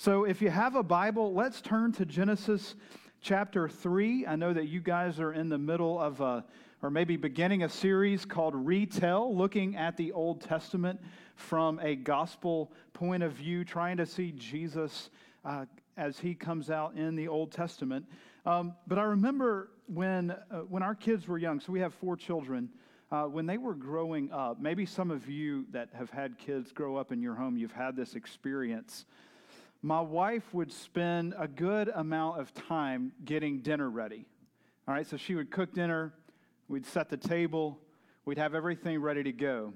So if you have a Bible, let's turn to Genesis chapter 3. I know that you guys are in the middle of a, or maybe beginning a series called Retell, looking at the Old Testament from a gospel point of view, trying to see Jesus uh, as he comes out in the Old Testament. Um, but I remember when, uh, when our kids were young, so we have four children. Uh, when they were growing up, maybe some of you that have had kids grow up in your home, you've had this experience my wife would spend a good amount of time getting dinner ready. All right, so she would cook dinner, we'd set the table, we'd have everything ready to go.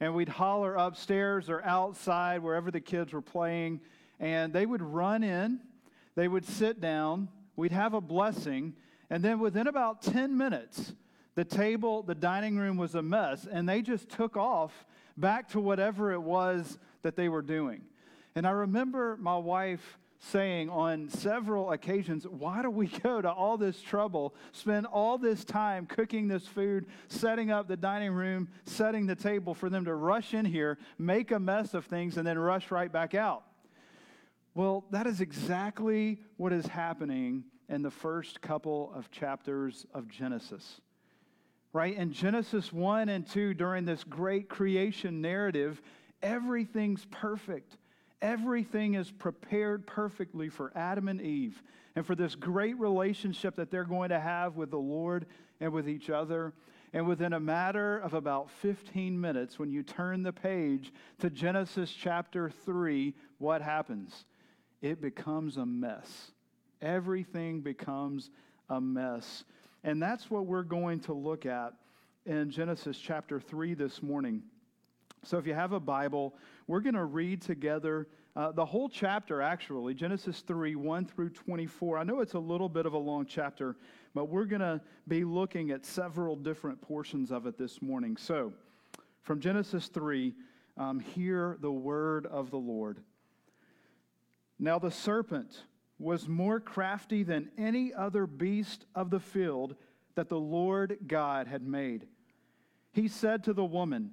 And we'd holler upstairs or outside, wherever the kids were playing, and they would run in, they would sit down, we'd have a blessing, and then within about 10 minutes, the table, the dining room was a mess, and they just took off back to whatever it was that they were doing. And I remember my wife saying on several occasions, Why do we go to all this trouble, spend all this time cooking this food, setting up the dining room, setting the table for them to rush in here, make a mess of things, and then rush right back out? Well, that is exactly what is happening in the first couple of chapters of Genesis. Right? In Genesis 1 and 2, during this great creation narrative, everything's perfect. Everything is prepared perfectly for Adam and Eve and for this great relationship that they're going to have with the Lord and with each other. And within a matter of about 15 minutes, when you turn the page to Genesis chapter 3, what happens? It becomes a mess. Everything becomes a mess. And that's what we're going to look at in Genesis chapter 3 this morning. So if you have a Bible, we're going to read together uh, the whole chapter, actually, Genesis 3 1 through 24. I know it's a little bit of a long chapter, but we're going to be looking at several different portions of it this morning. So, from Genesis 3, um, hear the word of the Lord. Now, the serpent was more crafty than any other beast of the field that the Lord God had made. He said to the woman,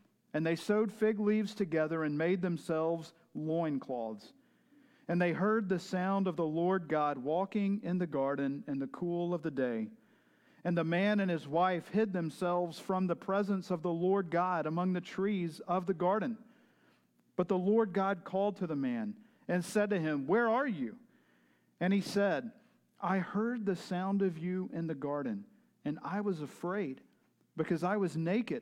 And they sewed fig leaves together and made themselves loincloths. And they heard the sound of the Lord God walking in the garden in the cool of the day. And the man and his wife hid themselves from the presence of the Lord God among the trees of the garden. But the Lord God called to the man and said to him, Where are you? And he said, I heard the sound of you in the garden, and I was afraid because I was naked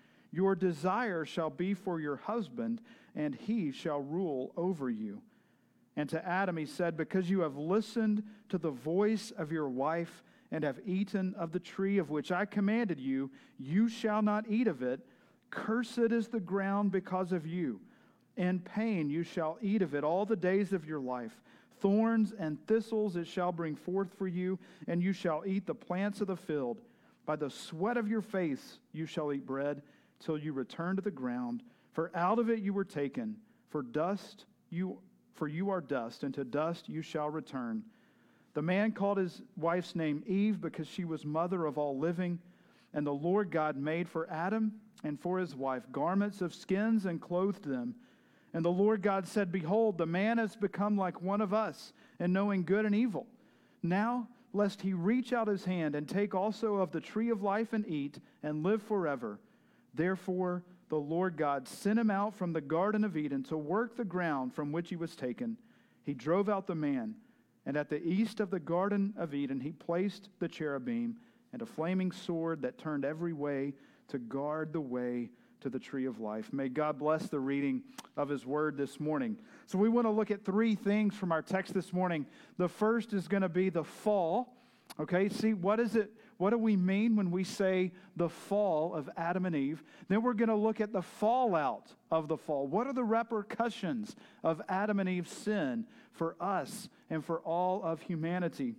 Your desire shall be for your husband, and he shall rule over you. And to Adam he said, Because you have listened to the voice of your wife and have eaten of the tree of which I commanded you, you shall not eat of it. Cursed is the ground because of you. In pain you shall eat of it all the days of your life. Thorns and thistles it shall bring forth for you, and you shall eat the plants of the field. By the sweat of your face you shall eat bread till you return to the ground, for out of it you were taken. For dust you for you are dust, and to dust you shall return. The man called his wife's name Eve because she was mother of all living. And the Lord God made for Adam and for his wife garments of skins and clothed them. And the Lord God said, Behold, the man has become like one of us, in knowing good and evil. Now, lest he reach out his hand and take also of the tree of life and eat and live forever. Therefore, the Lord God sent him out from the Garden of Eden to work the ground from which he was taken. He drove out the man, and at the east of the Garden of Eden, he placed the cherubim and a flaming sword that turned every way to guard the way to the tree of life. May God bless the reading of his word this morning. So, we want to look at three things from our text this morning. The first is going to be the fall. Okay, see, what is it? What do we mean when we say the fall of Adam and Eve? Then we're going to look at the fallout of the fall. What are the repercussions of Adam and Eve's sin for us and for all of humanity?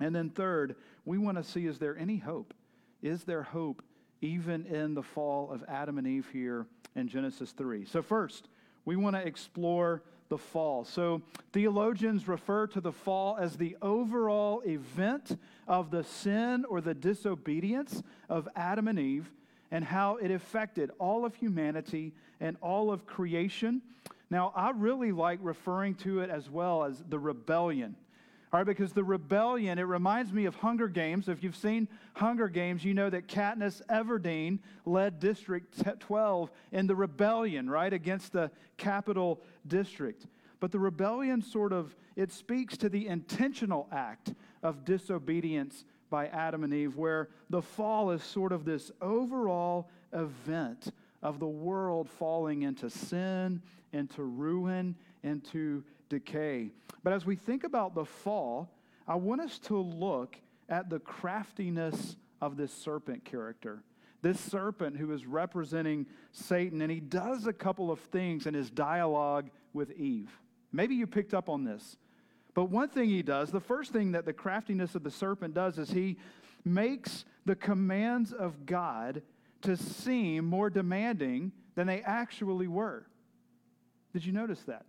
And then, third, we want to see is there any hope? Is there hope even in the fall of Adam and Eve here in Genesis 3? So, first, we want to explore the fall. So, theologians refer to the fall as the overall event of the sin or the disobedience of Adam and Eve and how it affected all of humanity and all of creation. Now, I really like referring to it as well as the rebellion. Right, because the rebellion, it reminds me of Hunger Games. If you've seen Hunger Games, you know that Katniss Everdeen led District 12 in the rebellion, right, against the Capitol district. But the rebellion sort of, it speaks to the intentional act of disobedience by Adam and Eve, where the fall is sort of this overall event of the world falling into sin, into ruin, into decay. But as we think about the fall, I want us to look at the craftiness of this serpent character. This serpent who is representing Satan, and he does a couple of things in his dialogue with Eve. Maybe you picked up on this. But one thing he does, the first thing that the craftiness of the serpent does is he makes the commands of God to seem more demanding than they actually were. Did you notice that?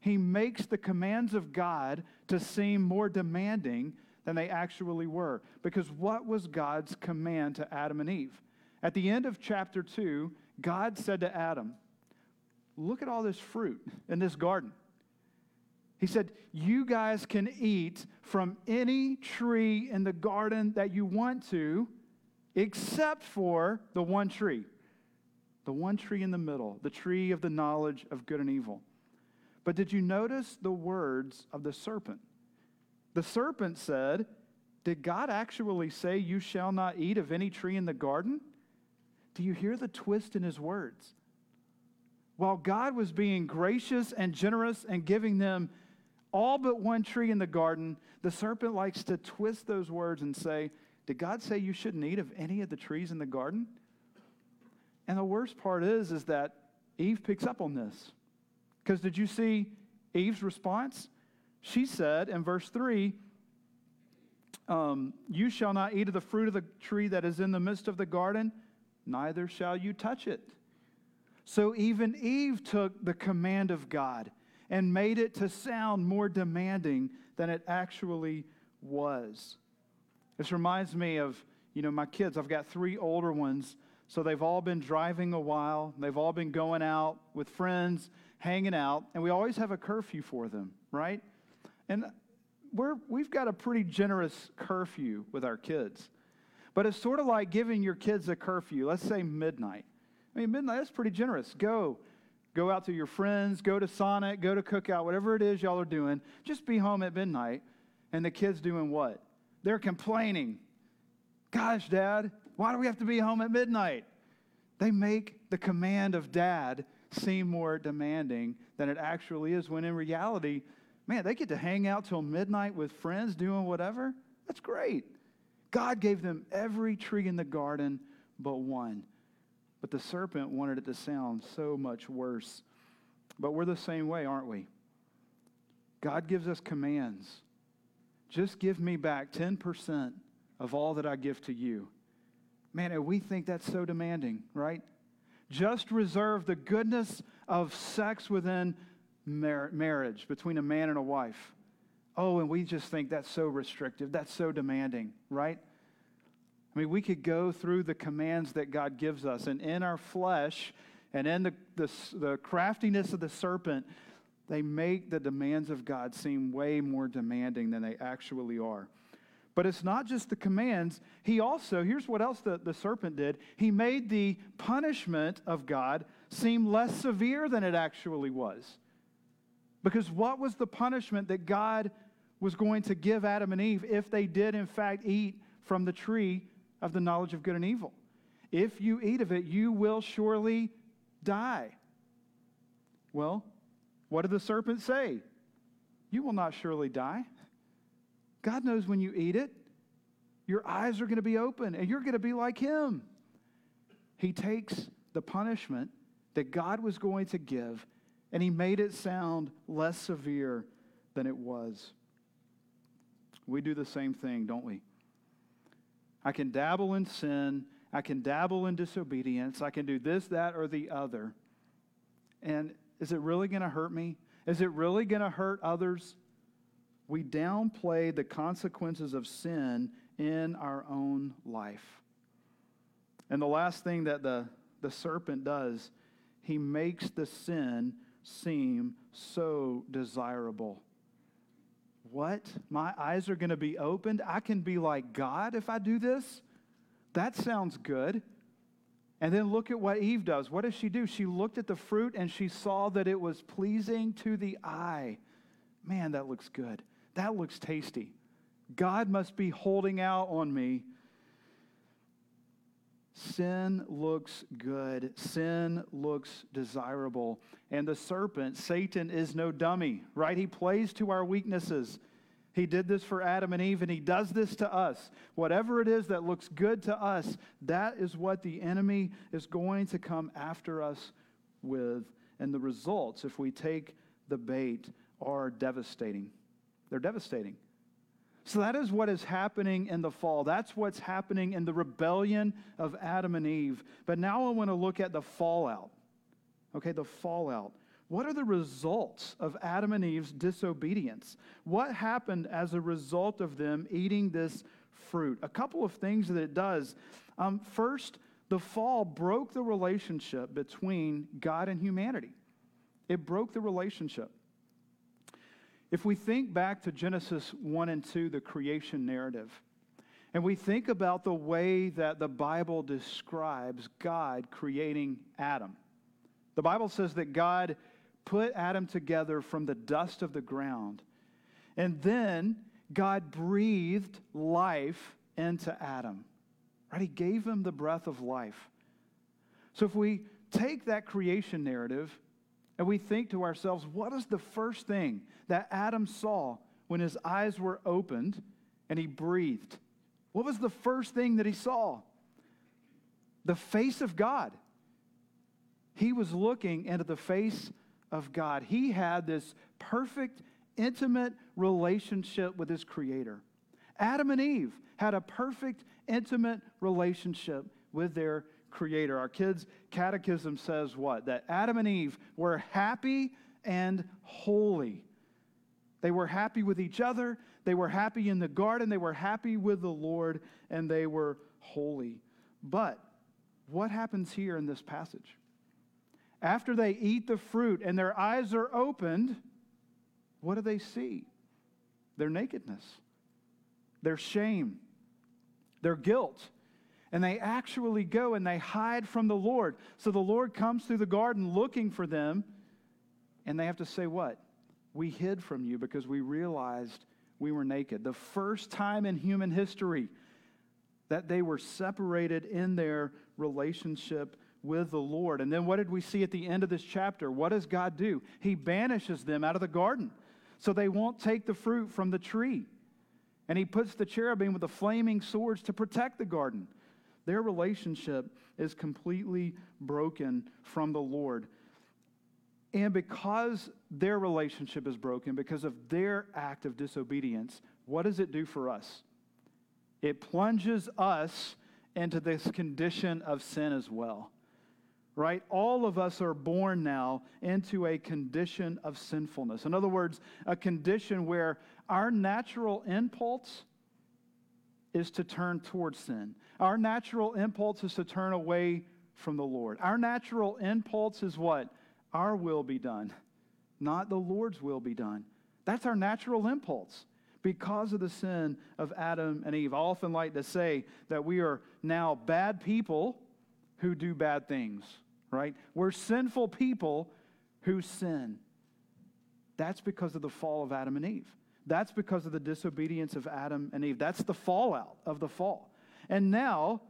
He makes the commands of God to seem more demanding than they actually were. Because what was God's command to Adam and Eve? At the end of chapter 2, God said to Adam, Look at all this fruit in this garden. He said, You guys can eat from any tree in the garden that you want to, except for the one tree. The one tree in the middle, the tree of the knowledge of good and evil. But did you notice the words of the serpent? The serpent said, Did God actually say, You shall not eat of any tree in the garden? Do you hear the twist in his words? While God was being gracious and generous and giving them all but one tree in the garden, the serpent likes to twist those words and say, Did God say you shouldn't eat of any of the trees in the garden? And the worst part is, is that Eve picks up on this. Because did you see Eve's response? She said in verse 3 um, You shall not eat of the fruit of the tree that is in the midst of the garden, neither shall you touch it. So even Eve took the command of God and made it to sound more demanding than it actually was. This reminds me of, you know, my kids. I've got three older ones, so they've all been driving a while. They've all been going out with friends hanging out, and we always have a curfew for them, right? And we're, we've got a pretty generous curfew with our kids. But it's sort of like giving your kids a curfew, let's say midnight. I mean, midnight, that's pretty generous. Go. Go out to your friends, go to Sonic, go to Cookout, whatever it is y'all are doing. Just be home at midnight. And the kids doing what? They're complaining. Gosh, Dad, why do we have to be home at midnight? They make the command of Dad seem more demanding than it actually is, when in reality, man, they get to hang out till midnight with friends doing whatever. That's great. God gave them every tree in the garden but one. But the serpent wanted it to sound so much worse. But we're the same way, aren't we? God gives us commands. Just give me back 10% of all that I give to you. Man, and we think that's so demanding, right? Just reserve the goodness of sex within mar- marriage between a man and a wife. Oh, and we just think that's so restrictive. That's so demanding, right? I mean, we could go through the commands that God gives us, and in our flesh and in the, the, the craftiness of the serpent, they make the demands of God seem way more demanding than they actually are. But it's not just the commands. He also, here's what else the, the serpent did he made the punishment of God seem less severe than it actually was. Because what was the punishment that God was going to give Adam and Eve if they did, in fact, eat from the tree of the knowledge of good and evil? If you eat of it, you will surely die. Well, what did the serpent say? You will not surely die. God knows when you eat it, your eyes are going to be open and you're going to be like Him. He takes the punishment that God was going to give and He made it sound less severe than it was. We do the same thing, don't we? I can dabble in sin. I can dabble in disobedience. I can do this, that, or the other. And is it really going to hurt me? Is it really going to hurt others? We downplay the consequences of sin in our own life. And the last thing that the, the serpent does, he makes the sin seem so desirable. What? My eyes are going to be opened? I can be like God if I do this? That sounds good. And then look at what Eve does. What does she do? She looked at the fruit and she saw that it was pleasing to the eye. Man, that looks good. That looks tasty. God must be holding out on me. Sin looks good. Sin looks desirable. And the serpent, Satan, is no dummy, right? He plays to our weaknesses. He did this for Adam and Eve, and he does this to us. Whatever it is that looks good to us, that is what the enemy is going to come after us with. And the results, if we take the bait, are devastating. They're devastating. So that is what is happening in the fall. That's what's happening in the rebellion of Adam and Eve. But now I want to look at the fallout. Okay, the fallout. What are the results of Adam and Eve's disobedience? What happened as a result of them eating this fruit? A couple of things that it does. Um, first, the fall broke the relationship between God and humanity. It broke the relationship. If we think back to Genesis 1 and 2, the creation narrative, and we think about the way that the Bible describes God creating Adam, the Bible says that God put Adam together from the dust of the ground, and then God breathed life into Adam. Right? He gave him the breath of life. So if we take that creation narrative and we think to ourselves, what is the first thing that Adam saw when his eyes were opened and he breathed? What was the first thing that he saw? The face of God. He was looking into the face of God. He had this perfect, intimate relationship with his Creator. Adam and Eve had a perfect, intimate relationship with their creator. Our kids' catechism says what? That Adam and Eve were happy and holy. They were happy with each other, they were happy in the garden, they were happy with the Lord, and they were holy. But what happens here in this passage? After they eat the fruit and their eyes are opened, what do they see? Their nakedness, their shame, their guilt and they actually go and they hide from the Lord. So the Lord comes through the garden looking for them, and they have to say, What? We hid from you because we realized we were naked. The first time in human history that they were separated in their relationship with the Lord. And then what did we see at the end of this chapter? What does God do? He banishes them out of the garden so they won't take the fruit from the tree. And he puts the cherubim with the flaming swords to protect the garden. Their relationship is completely broken from the Lord. And because their relationship is broken, because of their act of disobedience, what does it do for us? It plunges us into this condition of sin as well. Right? All of us are born now into a condition of sinfulness. In other words, a condition where our natural impulse is to turn towards sin. Our natural impulse is to turn away from the Lord. Our natural impulse is what? Our will be done, not the Lord's will be done. That's our natural impulse because of the sin of Adam and Eve. I often like to say that we are now bad people who do bad things, right? We're sinful people who sin. That's because of the fall of Adam and Eve. That's because of the disobedience of Adam and Eve. That's the fallout of the fall. And now,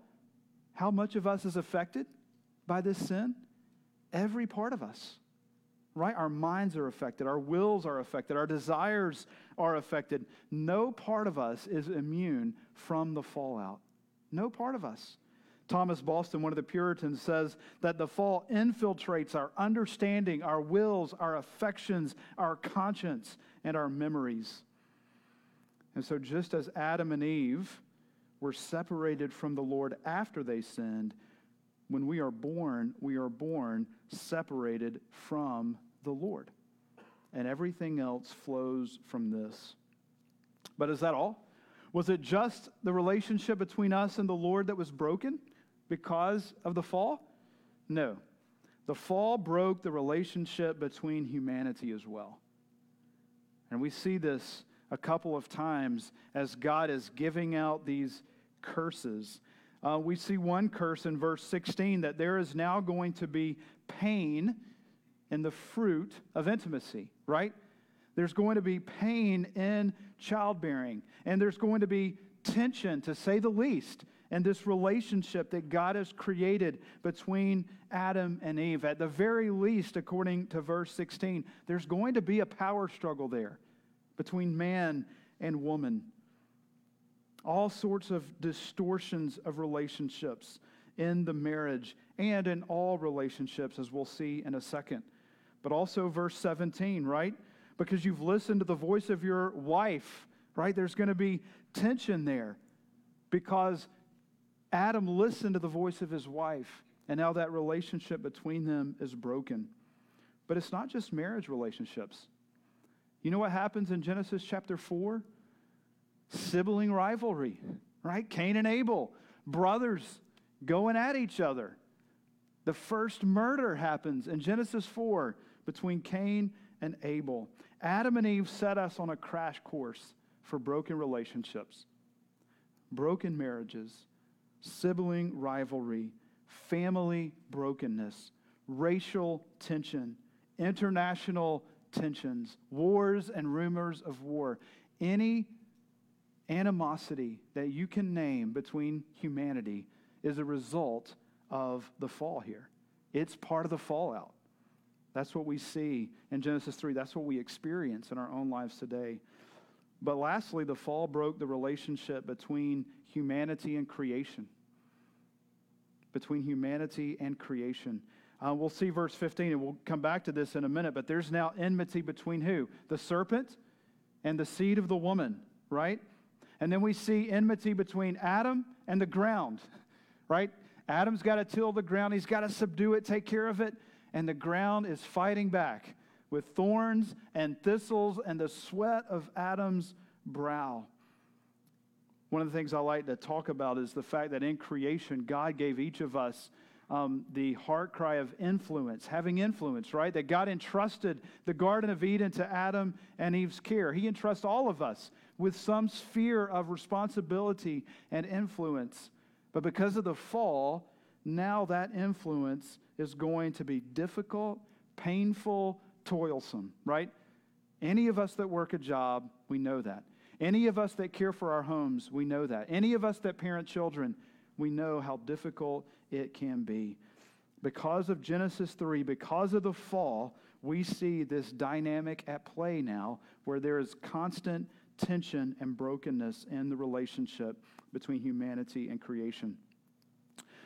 how much of us is affected by this sin? Every part of us, right? Our minds are affected, our wills are affected, our desires are affected. No part of us is immune from the fallout. No part of us. Thomas Boston, one of the Puritans, says that the fall infiltrates our understanding, our wills, our affections, our conscience, and our memories. And so, just as Adam and Eve were separated from the Lord after they sinned, when we are born, we are born separated from the Lord. And everything else flows from this. But is that all? Was it just the relationship between us and the Lord that was broken because of the fall? No. The fall broke the relationship between humanity as well. And we see this a couple of times as God is giving out these curses. Uh, we see one curse in verse 16 that there is now going to be pain in the fruit of intimacy, right? There's going to be pain in childbearing, and there's going to be tension, to say the least, in this relationship that God has created between Adam and Eve. At the very least, according to verse 16, there's going to be a power struggle there between man and woman. All sorts of distortions of relationships in the marriage and in all relationships, as we'll see in a second. But also, verse 17, right? Because you've listened to the voice of your wife, right? There's going to be tension there because Adam listened to the voice of his wife, and now that relationship between them is broken. But it's not just marriage relationships. You know what happens in Genesis chapter 4? Sibling rivalry, right? Cain and Abel, brothers going at each other. The first murder happens in Genesis 4 between Cain and Abel. Adam and Eve set us on a crash course for broken relationships, broken marriages, sibling rivalry, family brokenness, racial tension, international tensions, wars and rumors of war, any animosity that you can name between humanity is a result of the fall here. It's part of the fallout. That's what we see in Genesis 3. That's what we experience in our own lives today. But lastly, the fall broke the relationship between humanity and creation. Between humanity and creation. Uh, we'll see verse 15, and we'll come back to this in a minute, but there's now enmity between who? The serpent and the seed of the woman, right? And then we see enmity between Adam and the ground, right? Adam's got to till the ground, he's got to subdue it, take care of it, and the ground is fighting back with thorns and thistles and the sweat of Adam's brow. One of the things I like to talk about is the fact that in creation, God gave each of us um, the heart cry of influence, having influence, right? That God entrusted the Garden of Eden to Adam and Eve's care. He entrusts all of us with some sphere of responsibility and influence. But because of the fall, now that influence is going to be difficult, painful, toilsome, right? Any of us that work a job, we know that. Any of us that care for our homes, we know that. Any of us that parent children, we know how difficult it can be. Because of Genesis 3, because of the fall, we see this dynamic at play now where there is constant tension and brokenness in the relationship between humanity and creation.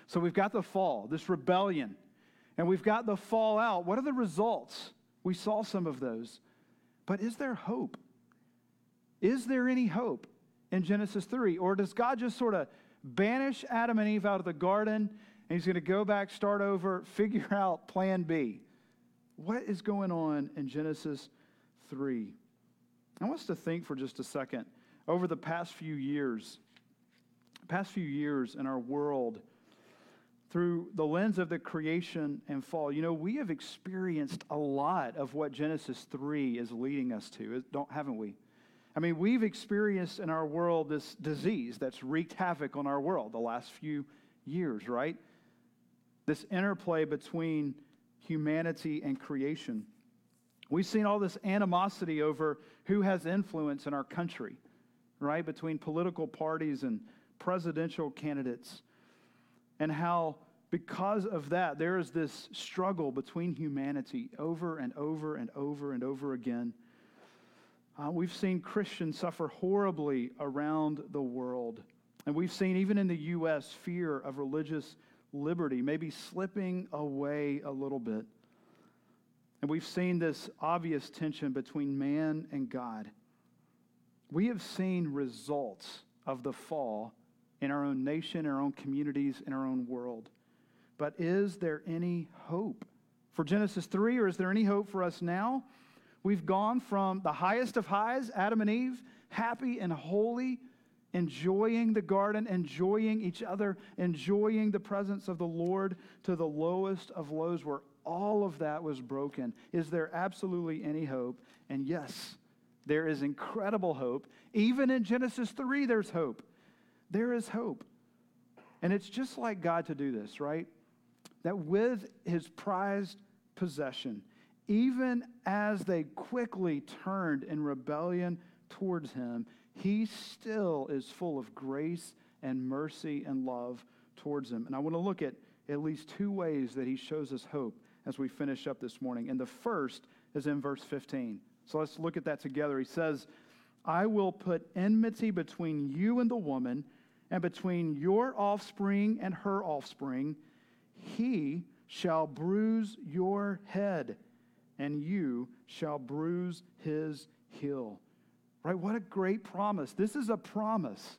So we've got the fall, this rebellion, and we've got the fallout. What are the results? We saw some of those. But is there hope? Is there any hope in Genesis 3? Or does God just sort of banish Adam and Eve out of the garden and he's going to go back, start over, figure out plan B? What is going on in Genesis 3? I want us to think for just a second over the past few years, past few years in our world, through the lens of the creation and fall, you know, we have experienced a lot of what Genesis 3 is leading us to, don't, haven't we? I mean, we've experienced in our world this disease that's wreaked havoc on our world the last few years, right? This interplay between humanity and creation. We've seen all this animosity over who has influence in our country, right? Between political parties and presidential candidates, and how, because of that, there is this struggle between humanity over and over and over and over again. Uh, we've seen Christians suffer horribly around the world. And we've seen, even in the U.S., fear of religious liberty maybe slipping away a little bit. And we've seen this obvious tension between man and God. We have seen results of the fall in our own nation, our own communities, in our own world. But is there any hope for Genesis 3, or is there any hope for us now? We've gone from the highest of highs, Adam and Eve, happy and holy, enjoying the garden, enjoying each other, enjoying the presence of the Lord, to the lowest of lows where all of that was broken. Is there absolutely any hope? And yes, there is incredible hope. Even in Genesis 3, there's hope. There is hope. And it's just like God to do this, right? That with his prized possession, even as they quickly turned in rebellion towards him, he still is full of grace and mercy and love towards them. And I want to look at at least two ways that he shows us hope as we finish up this morning. And the first is in verse 15. So let's look at that together. He says, I will put enmity between you and the woman, and between your offspring and her offspring. He shall bruise your head, and you shall bruise his heel. Right? What a great promise. This is a promise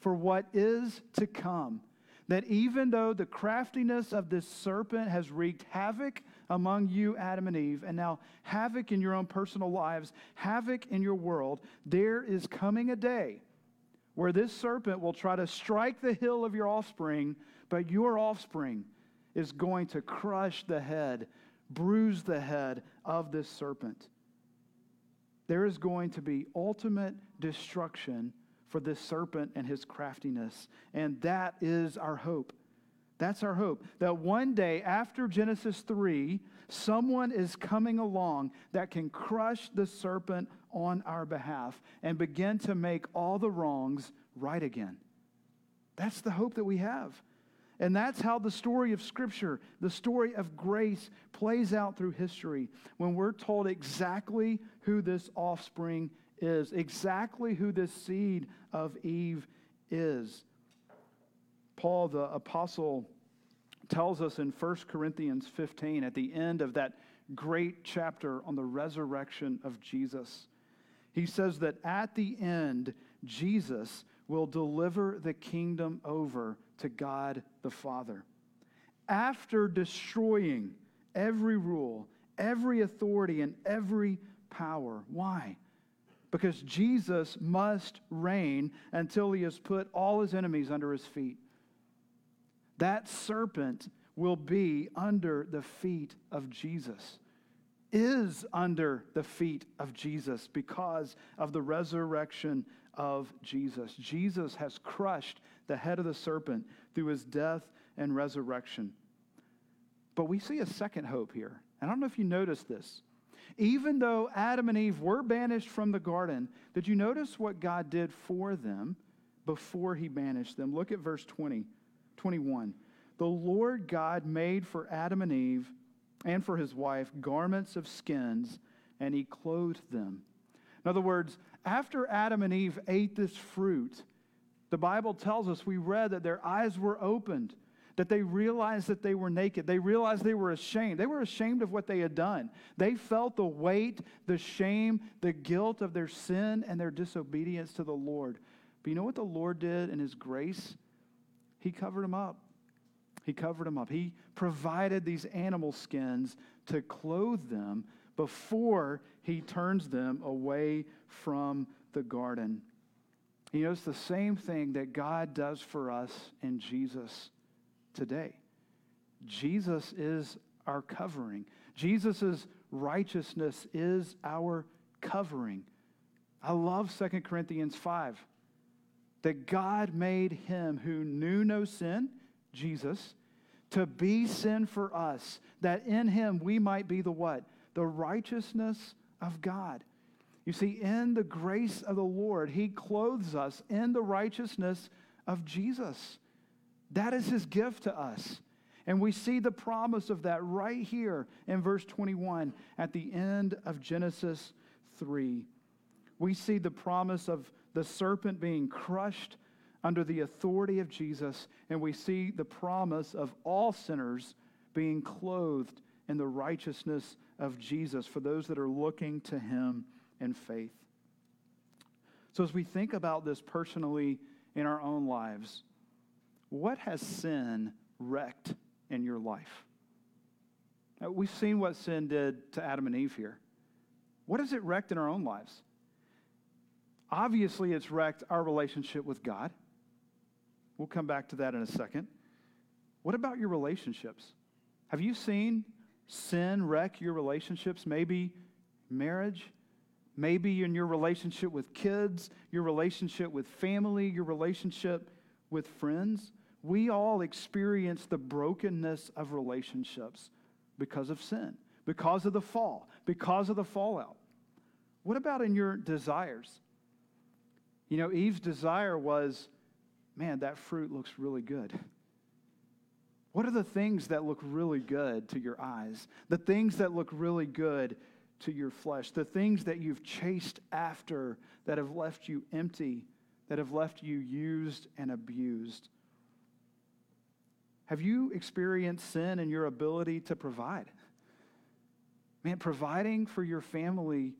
for what is to come that even though the craftiness of this serpent has wreaked havoc among you, Adam and Eve, and now havoc in your own personal lives, havoc in your world, there is coming a day where this serpent will try to strike the heel of your offspring, but your offspring is going to crush the head, bruise the head of this serpent. There is going to be ultimate destruction for this serpent and his craftiness. And that is our hope. That's our hope. That one day after Genesis 3, someone is coming along that can crush the serpent on our behalf and begin to make all the wrongs right again. That's the hope that we have. And that's how the story of Scripture, the story of grace, plays out through history when we're told exactly who this offspring is, exactly who this seed of Eve is. Paul, the apostle, tells us in 1 Corinthians 15, at the end of that great chapter on the resurrection of Jesus, he says that at the end, Jesus will deliver the kingdom over to God the Father. After destroying every rule, every authority, and every power. Why? Because Jesus must reign until he has put all his enemies under his feet. That serpent will be under the feet of Jesus, is under the feet of Jesus because of the resurrection of Jesus. Jesus has crushed the head of the serpent through his death and resurrection. But we see a second hope here. And I don't know if you noticed this. Even though Adam and Eve were banished from the garden, did you notice what God did for them before he banished them? Look at verse 20, 21. The Lord God made for Adam and Eve and for his wife garments of skins, and he clothed them. In other words, after Adam and Eve ate this fruit, the Bible tells us, we read that their eyes were opened, that they realized that they were naked. They realized they were ashamed. They were ashamed of what they had done. They felt the weight, the shame, the guilt of their sin and their disobedience to the Lord. But you know what the Lord did in His grace? He covered them up. He covered them up. He provided these animal skins to clothe them before he turns them away from the garden. You know, it's the same thing that God does for us in Jesus today. Jesus is our covering. Jesus' righteousness is our covering. I love 2 Corinthians 5 that God made him who knew no sin, Jesus, to be sin for us, that in him we might be the what? The righteousness of God. You see, in the grace of the Lord, he clothes us in the righteousness of Jesus. That is his gift to us. And we see the promise of that right here in verse 21 at the end of Genesis 3. We see the promise of the serpent being crushed under the authority of Jesus, and we see the promise of all sinners being clothed in the righteousness of Jesus for those that are looking to him in faith. So, as we think about this personally in our own lives, what has sin wrecked in your life? We've seen what sin did to Adam and Eve here. What has it wrecked in our own lives? Obviously, it's wrecked our relationship with God. We'll come back to that in a second. What about your relationships? Have you seen sin wreck your relationships? Maybe marriage, maybe in your relationship with kids, your relationship with family, your relationship with friends. We all experience the brokenness of relationships because of sin, because of the fall, because of the fallout. What about in your desires? You know, Eve's desire was, man, that fruit looks really good. What are the things that look really good to your eyes? The things that look really good to your flesh? The things that you've chased after that have left you empty, that have left you used and abused? Have you experienced sin in your ability to provide? Man, providing for your family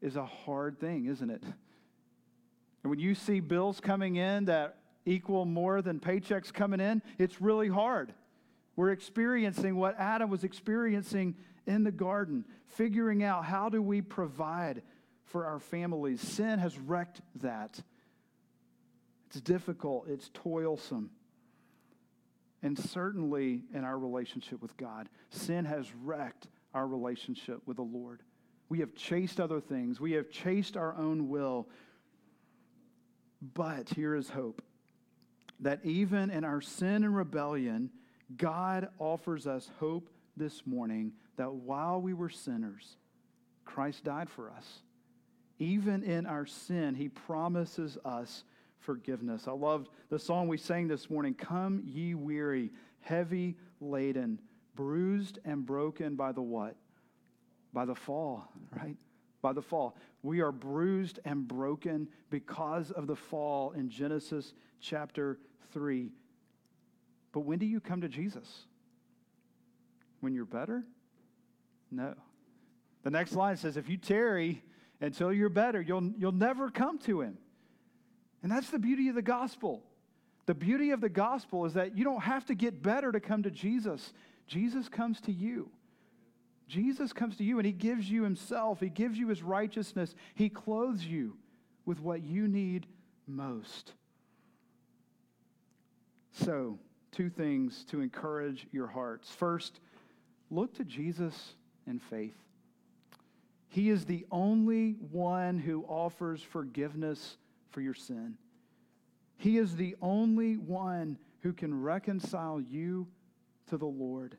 is a hard thing, isn't it? And when you see bills coming in that equal more than paychecks coming in, it's really hard. We're experiencing what Adam was experiencing in the garden, figuring out how do we provide for our families. Sin has wrecked that. It's difficult, it's toilsome. And certainly in our relationship with God, sin has wrecked our relationship with the Lord. We have chased other things, we have chased our own will. But here is hope that even in our sin and rebellion, God offers us hope this morning that while we were sinners, Christ died for us. Even in our sin, he promises us forgiveness. I loved the song we sang this morning Come, ye weary, heavy laden, bruised and broken by the what? By the fall, right? By the fall. We are bruised and broken because of the fall in Genesis chapter 3. But when do you come to Jesus? When you're better? No. The next line says, if you tarry until you're better, you'll, you'll never come to him. And that's the beauty of the gospel. The beauty of the gospel is that you don't have to get better to come to Jesus. Jesus comes to you. Jesus comes to you and he gives you himself. He gives you his righteousness. He clothes you with what you need most. So, two things to encourage your hearts. First, look to Jesus in faith. He is the only one who offers forgiveness for your sin. He is the only one who can reconcile you to the Lord.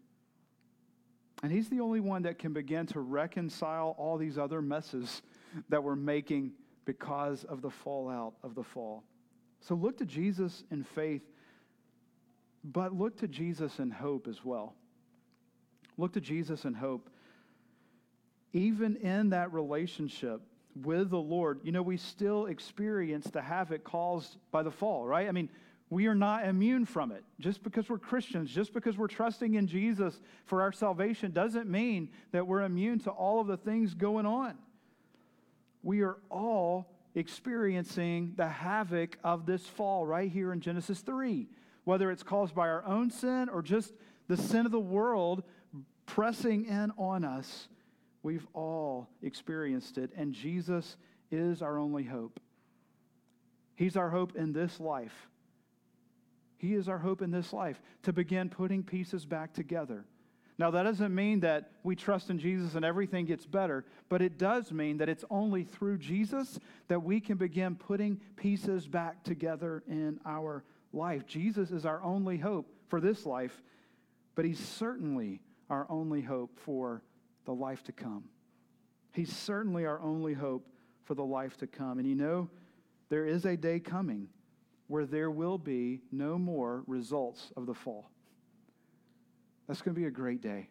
And He's the only one that can begin to reconcile all these other messes that we're making because of the fallout of the fall. So look to Jesus in faith but look to Jesus in hope as well. Look to Jesus in hope. Even in that relationship with the Lord, you know, we still experience the havoc caused by the fall, right? I mean, we are not immune from it. Just because we're Christians, just because we're trusting in Jesus for our salvation, doesn't mean that we're immune to all of the things going on. We are all experiencing the havoc of this fall right here in Genesis 3, whether it's caused by our own sin or just the sin of the world pressing in on us. We've all experienced it, and Jesus is our only hope. He's our hope in this life. He is our hope in this life to begin putting pieces back together. Now, that doesn't mean that we trust in Jesus and everything gets better, but it does mean that it's only through Jesus that we can begin putting pieces back together in our life. Jesus is our only hope for this life, but He's certainly our only hope for the life to come. He's certainly our only hope for the life to come. And you know, there is a day coming where there will be no more results of the fall. That's going to be a great day.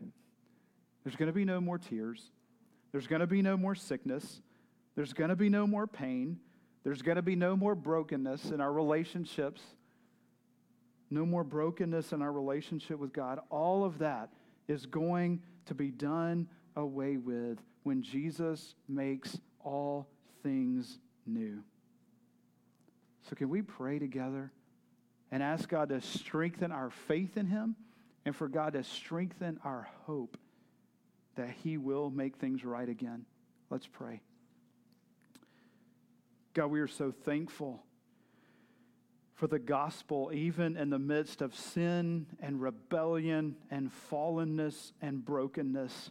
There's going to be no more tears. There's going to be no more sickness. There's going to be no more pain. There's going to be no more brokenness in our relationships. No more brokenness in our relationship with God. All of that is going to be done away with when Jesus makes all things new. So, can we pray together and ask God to strengthen our faith in Him? and for God to strengthen our hope that He will make things right again. Let's pray. God, we are so thankful for the gospel, even in the midst of sin and rebellion and fallenness and brokenness.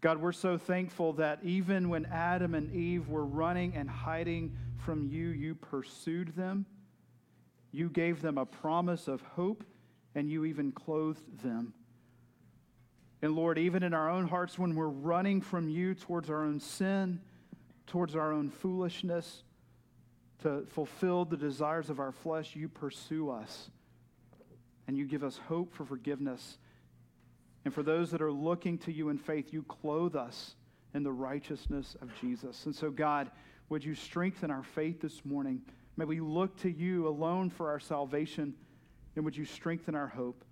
God, we're so thankful that even when Adam and Eve were running and hiding from you, you pursued them. You gave them a promise of hope and you even clothed them. And Lord, even in our own hearts, when we're running from you towards our own sin, towards our own foolishness, to fulfill the desires of our flesh, you pursue us. And you give us hope for forgiveness. And for those that are looking to you in faith, you clothe us in the righteousness of Jesus. And so, God, would you strengthen our faith this morning? May we look to you alone for our salvation. And would you strengthen our hope?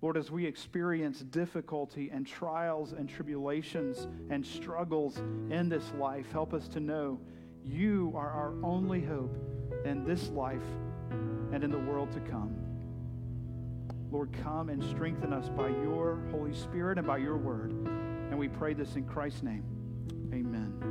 Lord, as we experience difficulty and trials and tribulations and struggles in this life, help us to know you are our only hope in this life and in the world to come. Lord, come and strengthen us by your Holy Spirit and by your word. And we pray this in Christ's name. Amen.